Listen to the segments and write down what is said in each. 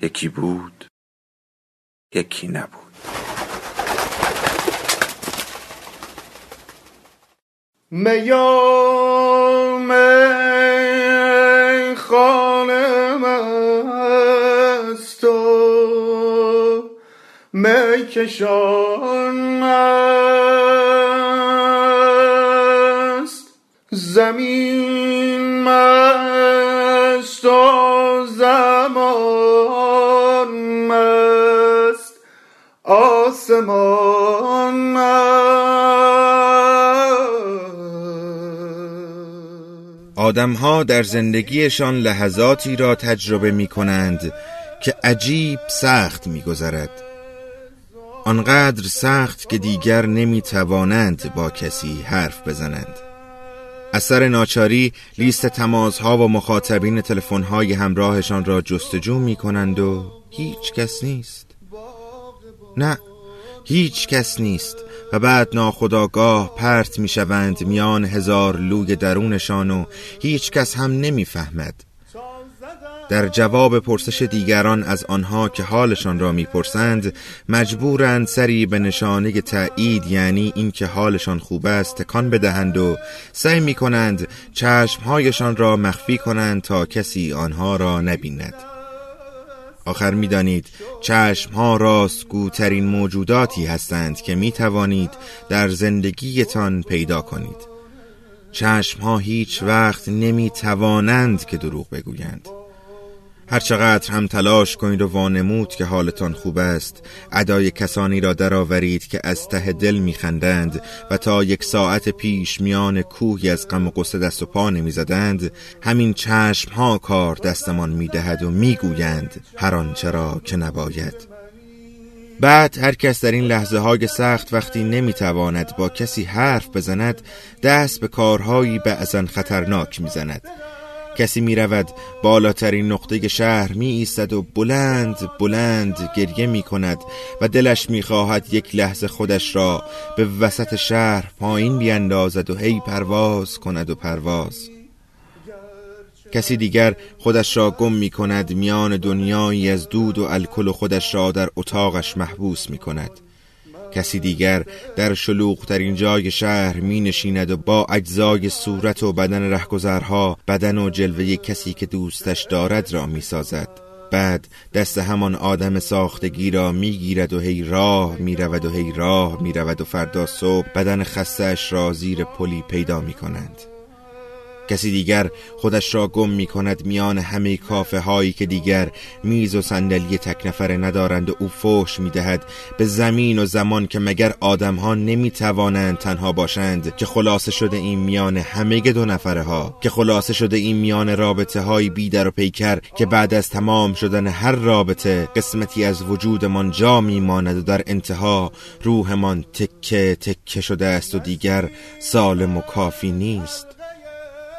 یکی بود یکی نبود. میام خانم است و میکشان است زمین مست. آسمان آدمها در زندگیشان لحظاتی را تجربه می کنند که عجیب سخت می گذرد. آنقدر سخت که دیگر نمی توانند با کسی حرف بزنند. اثر ناچاری لیست تماسها و مخاطبین تلفن‌های همراهشان را جستجو می کنند و هیچ کس نیست. نه هیچ کس نیست و بعد ناخداگاه پرت می شوند میان هزار لوگ درونشان و هیچ کس هم نمی‌فهمد. در جواب پرسش دیگران از آنها که حالشان را می‌پرسند مجبورند سری به نشانه تایید یعنی اینکه حالشان خوب است تکان بدهند و سعی می کنند چشمهایشان را مخفی کنند تا کسی آنها را نبیند آخر می‌دانید چشم ها راستگوترین موجوداتی هستند که می توانید در زندگیتان پیدا کنید. چشم ها هیچ وقت نمی توانند که دروغ بگویند. هرچقدر هم تلاش کنید و وانمود که حالتان خوب است ادای کسانی را درآورید که از ته دل میخندند و تا یک ساعت پیش میان کوهی از غم و قصه دست و پا نمی‌زدند همین چشم ها کار دستمان می‌دهد و می‌گویند هر آنچه را که نباید. بعد هر کس در این لحظه های سخت وقتی نمی‌تواند با کسی حرف بزند دست به کارهایی بعضا خطرناک می‌زند. کسی می رود بالاترین نقطه شهر می ایستد و بلند بلند گریه می کند و دلش می خواهد یک لحظه خودش را به وسط شهر پایین بیاندازد و هی پرواز کند و پرواز. کسی دیگر خودش را گم می کند میان دنیایی از دود و الکل خودش را در اتاقش محبوس می کند کسی دیگر در شلوغترین جای شهر می نشیند و با اجزای صورت و بدن رهگذرها بدن و جلوه کسی که دوستش دارد را می سازد بعد دست همان آدم ساختگی را می‌گیرد و هی راه می‌رود و هی راه می‌رود و فردا صبح بدن خستش را زیر پلی پیدا می کنند کسی دیگر خودش را گم می کند میان همه کافه هایی که دیگر میز و صندلی تک نفره ندارند و او فوش می دهد به زمین و زمان که مگر آدم ها نمی توانند تنها باشند که خلاصه شده این میان همه دو نفره ها که خلاصه شده این میان رابطه های بیدر و پیکر که بعد از تمام شدن هر رابطه قسمتی از وجودمان جا میماند و در انتها روحمان تکه تکه شده است و دیگر سالم و کافی نیست.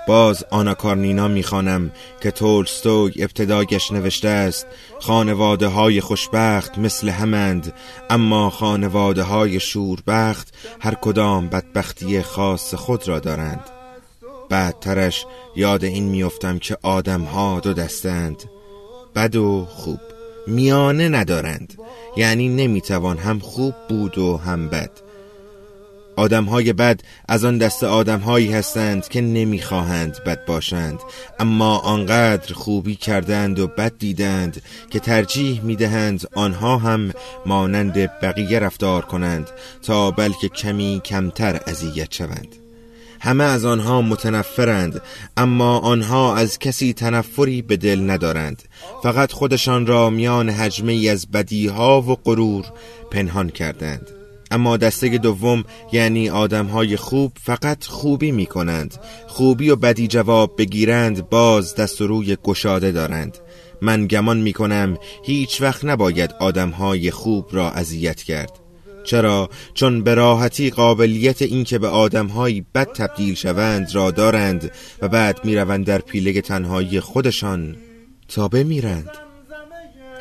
باز آنا کارنینا می‌خوانم که تولستوی ابتدایش نوشته است. خانواده های خوشبخت مثل همند اما خانواده های شوربخت هر کدام بدبختی خاص خود را دارند. بعدترش یاد این میافتم که آدم ها دو دستند. بد و خوب. میانه ندارند. یعنی نمی‌توان هم خوب بود و هم بد. های بد از آن دست هایی هستند که نمی‌خواهند بد باشند. اما آنقدر خوبی کردند و بد دیدند که ترجیح می‌دهند آنها هم مانند بقیه رفتار کنند تا بلکه کمی کمتر اذیت شوند. همه از آنها متنفرند اما آنها از کسی تنفری به دل ندارند. فقط خودشان را میان حجمه از بدیها و غرور پنهان کردند. اما دسته دوم یعنی آدمهای خوب فقط خوبی می کنند خوبی و بدی جواب بگیرند باز دست و روی گشاده دارند. من گمان می کنم هیچ وقت نباید آدمهای خوب را اذیت کرد. چرا؟ چون به راحتی قابلیت اینکه به آدمهایی بد تبدیل شوند را دارند و بعد می‌روند در پیله تنهایی خودشان تا بمیرند.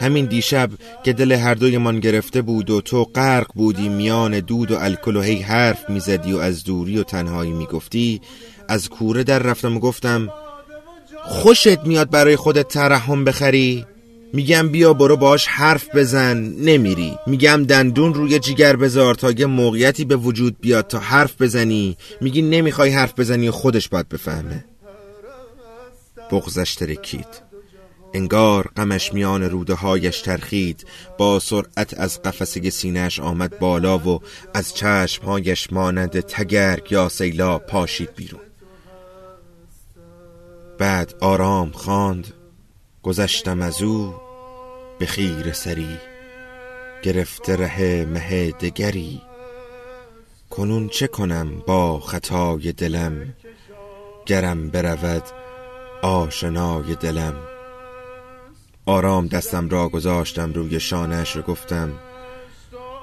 همین دیشب که دل هر دویمان گرفته بود و تو غرق بودی میان دود و الکل و هی حرف می‌زدی و از دوری و تنهایی می‌گفتی از کوره در رفتم و گفتم خوشت میاد برای خودت ترحم بخری؟ میگم بیا برو باش حرف بزن. نمیری. میگم دندون روی جیگر بذار تا یه موقعیتی به وجود بیاد تا حرف بزنی. میگی نمی‌خوای حرف بزنی و خودش باید بفهمه. بغزش ترکید. انگار غمش میان روده هایش ترخید. با سرعت از قفسه سینهش آمد بالا و از چشمهایش مانند تگرگ یا سیلا پاشید بیرون. بعد آرام خواند. گذشتم از او به خیر سری. گرفته ره مه دگری. کنون چه کنم با خطای دلم؟ گرم برود آشنای دلم. آرام دستم را گذاشتم روی شانش و گفتم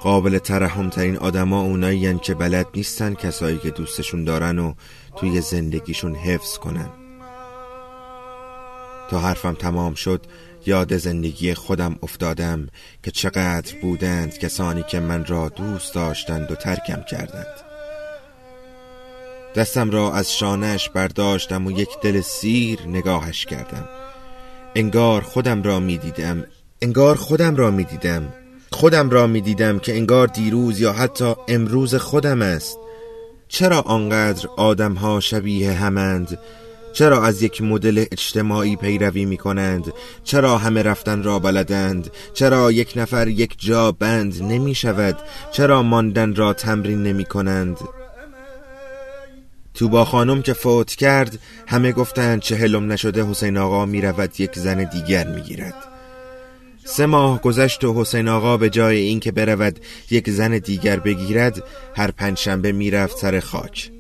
قابل ترحم ترین آدما اونایی که بلد نیستن کسایی که دوستشون دارن و توی زندگیشون حفظ کنن. تا حرفم تمام شد یاد زندگی خودم افتادم که چقدر بودند کسانی که من را دوست داشتند و ترکم کردند. دستم را از شانش برداشتم و یک دل سیر نگاهش کردم. انگار خودم را می دیدم انگار خودم را می دیدم خودم را می دیدم که انگار دیروز یا حتی امروز خودم است. چرا آنقدر آدم ها شبیه همند؟ چرا از یک مدل اجتماعی پیروی می کنند چرا همه رفتن را بلدند؟ چرا یک نفر یک جا بند نمی شود چرا ماندن را تمرین نمی کنند تو با خانم که فوت کرد همه گفتند چهلم نشده حسین آقا می رود یک زن دیگر می گیرد سه ماه گذشت و حسین آقا به جای اینکه برود یک زن دیگر بگیرد هر پنجشنبه می‌رفت سر خاک.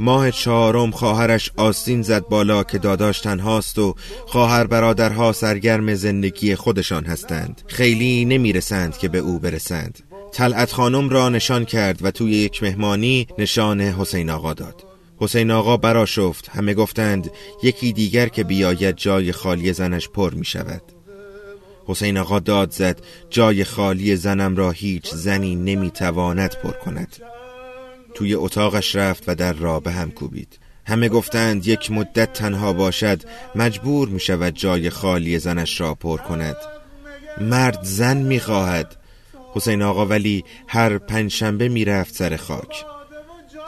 ماه چهارم خواهرش آستین زد بالا که داداش تنهاست و خواهر برادرها سرگرم زندگی خودشان هستند. خیلی نمی‌رسند که به او برسند. طلعت خانم را نشان کرد و توی یک مهمانی نشان حسین آقا داد. حسین آقا برا شفت همه گفتند یکی دیگر که بیاید جای خالی زنش پر می شود. حسین آقا داد زد جای خالی زنم را هیچ زنی نمی تواند پر کند. توی اتاقش رفت و در را به هم کوبید. همه گفتند یک مدت تنها باشد مجبور می شود جای خالی زنش را پر کند. مرد زن می خواهد. حسین آقا ولی هر پنجشنبه می رفت سر خاک.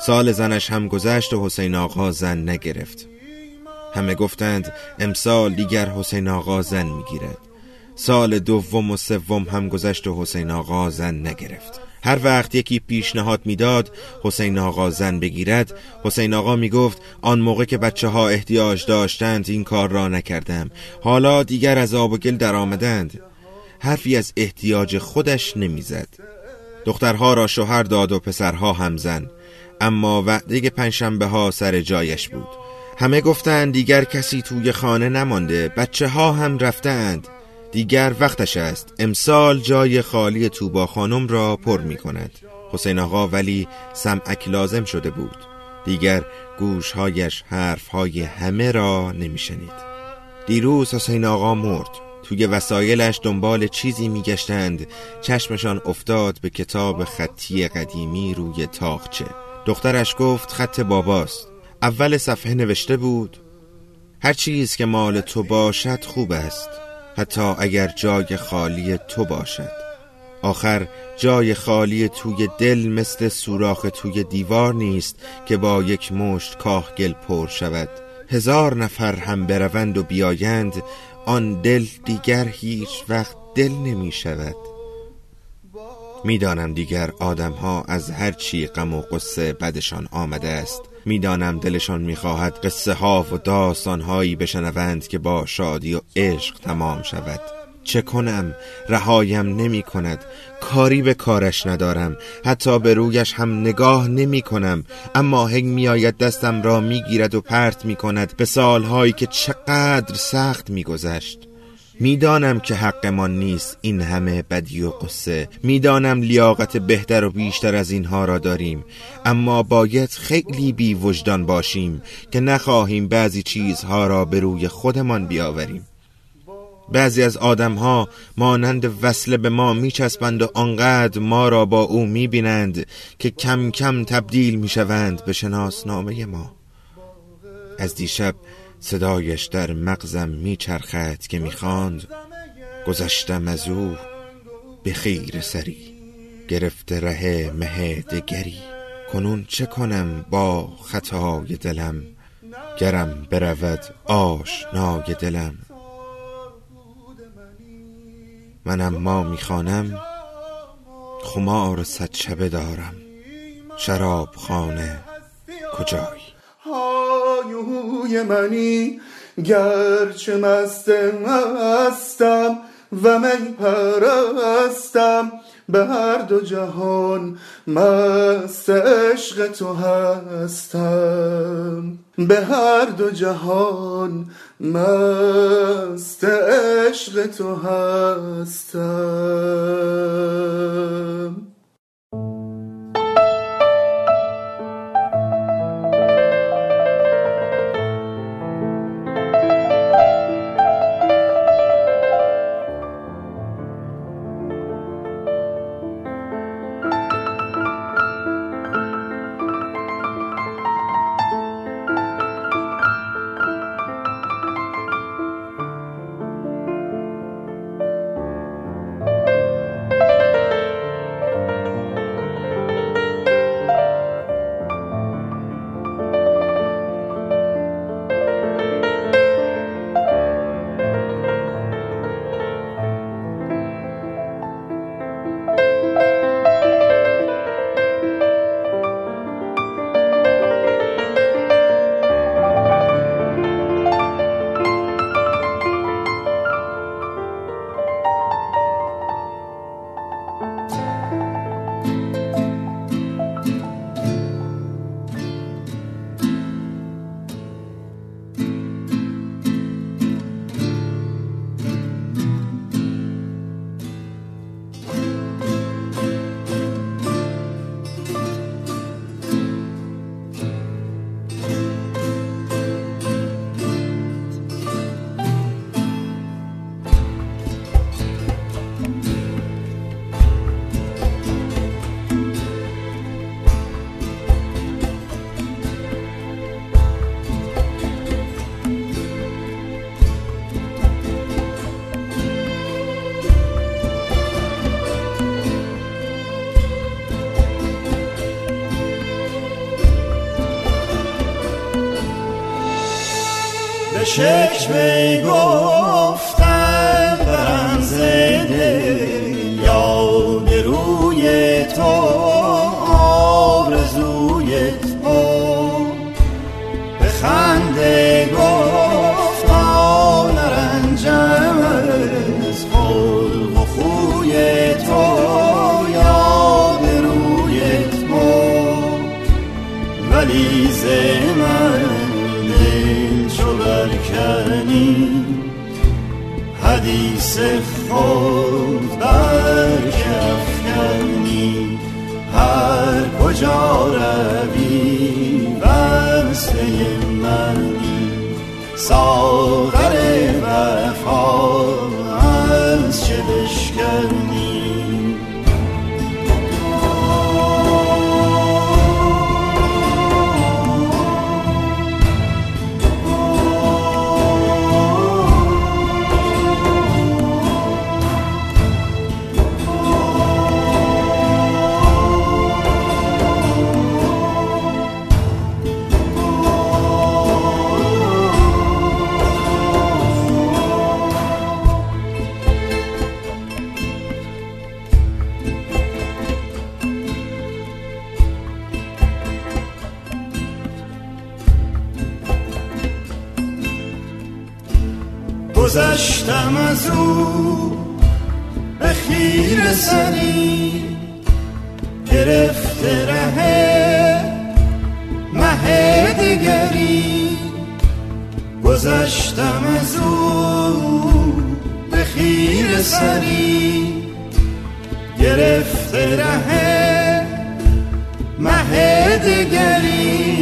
سال زنش هم گذشت و حسین آقا زن نگرفت. همه گفتند امسال دیگر حسین آقا زن می‌گیرد. سال دوم و سوم هم گذشت و حسین آقا زن نگرفت. هر وقت یکی پیشنهاد می‌داد حسین آقا زن بگیرد حسین آقا می‌گفت آن موقع که بچه ها احتیاج داشتند این کار را نکردم. حالا دیگر از آب و گل در آمدند حرفی از احتیاج خودش نمی‌زد. دخترها را شوهر داد و پسرها هم زن. اما وعده پنجشنبه ها سر جایش بود. همه گفتند دیگر کسی توی خانه نمانده بچه ها هم رفتند. دیگر وقتش است. امسال جای خالی توبا خانم را پر می کند حسین آقا ولی سمعک لازم شده بود. دیگر گوشهایش حرفهای همه را نمی شنید دیروز حسین آقا مرد. توی وسایلش دنبال چیزی میگشتند. چشمشان افتاد به کتاب خطی قدیمی روی تاخچه دخترش گفت خط باباست. اول صفحه نوشته بود هر چیز که مال تو باشد خوب است حتی اگر جای خالی تو باشد. آخر جای خالی توی دل مثل سوراخ توی دیوار نیست که با یک مشت کاهگل پر شود. هزار نفر هم بروند و بیایند آن دل دیگر هیچ وقت دل نمی شود. می‌دانم دیگر آدمها از هر چی غم و قصه بدشان آمده است. می‌دانم دلشان می‌خواهد قصه ها و داستان هایی بشنوند که با شادی و عشق تمام شود. چه کنم؟ رهایم نمی کند کاری به کارش ندارم. حتی به رویش هم نگاه نمی کنم اما هنگ می آید دستم را می گیرد و پرت می کند به سالهایی که چقدر سخت می گذشت می‌دانم که حقمان نیست این همه بدی و قصه می‌دانم لیاقت بهتر و بیشتر از اینها را داریم. اما باید خیلی بی وجدان باشیم که نخواهیم بعضی چیزها را به روی خودمان بیاوریم. بعضی از آدمها مانند وصله به ما میچسبند و آنقدر ما را با او می‌بینند که کم کم تبدیل می‌شوند به شناسنامه ما. از دیشب صدایش در مغزم میچرخد که می‌خواند گذشتم از او به خیر سری. گرفته ره مه دگری. کنون چه کنم با خطای دلم؟ گرم برود آشنای دلم. منم ما می‌خوانم خمار صد شبه دارم. شراب خانه کجایی های منی گرچه مست مستم و می پرستم به هر دو جهان مست عشق تو هستم. به هر دو جهان مست عشق تو هستم. شکر گفتم برم زده یاد روی تو حدیث خود برکفکنی هر کجا روی بسته منی ساغر گذشتم از او به خیر سری گرفته ره مه دیگری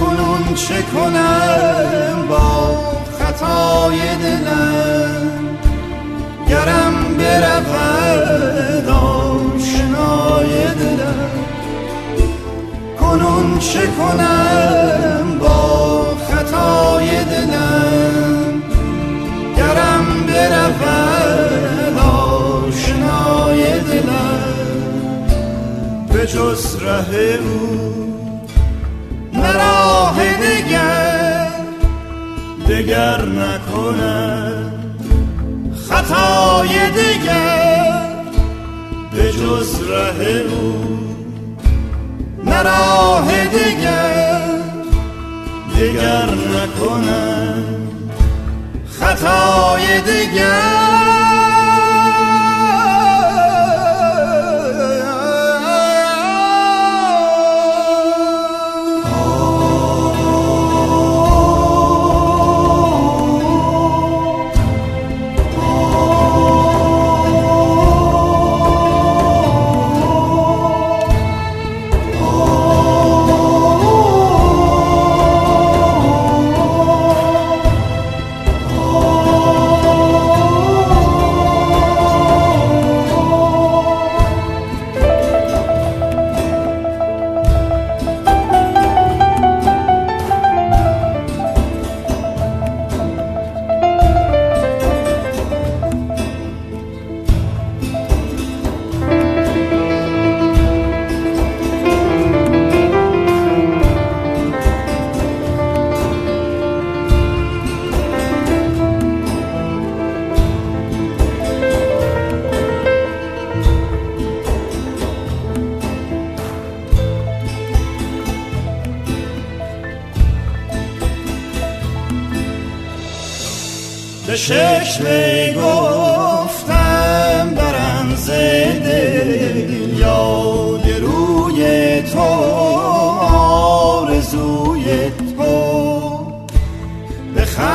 کنون چه کنم با خطای دلم؟ گرم برود کنون چه کنم با خطای دلم؟ گرم برود آشنای دلم. به جز ره او نراه دگر دگر نکنم خطای دگر به جز ره او نراه دگر دگر نکنم. خطای دگر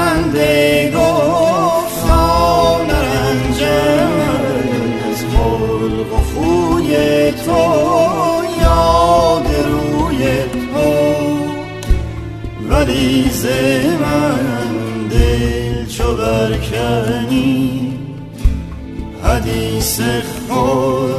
خنده گفتم نرنجم از خلق و خوی تو یاد روی تو ولی من دل چو برکنی حدیث خود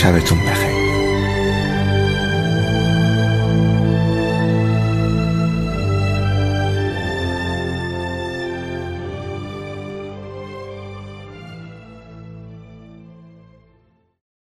下ช่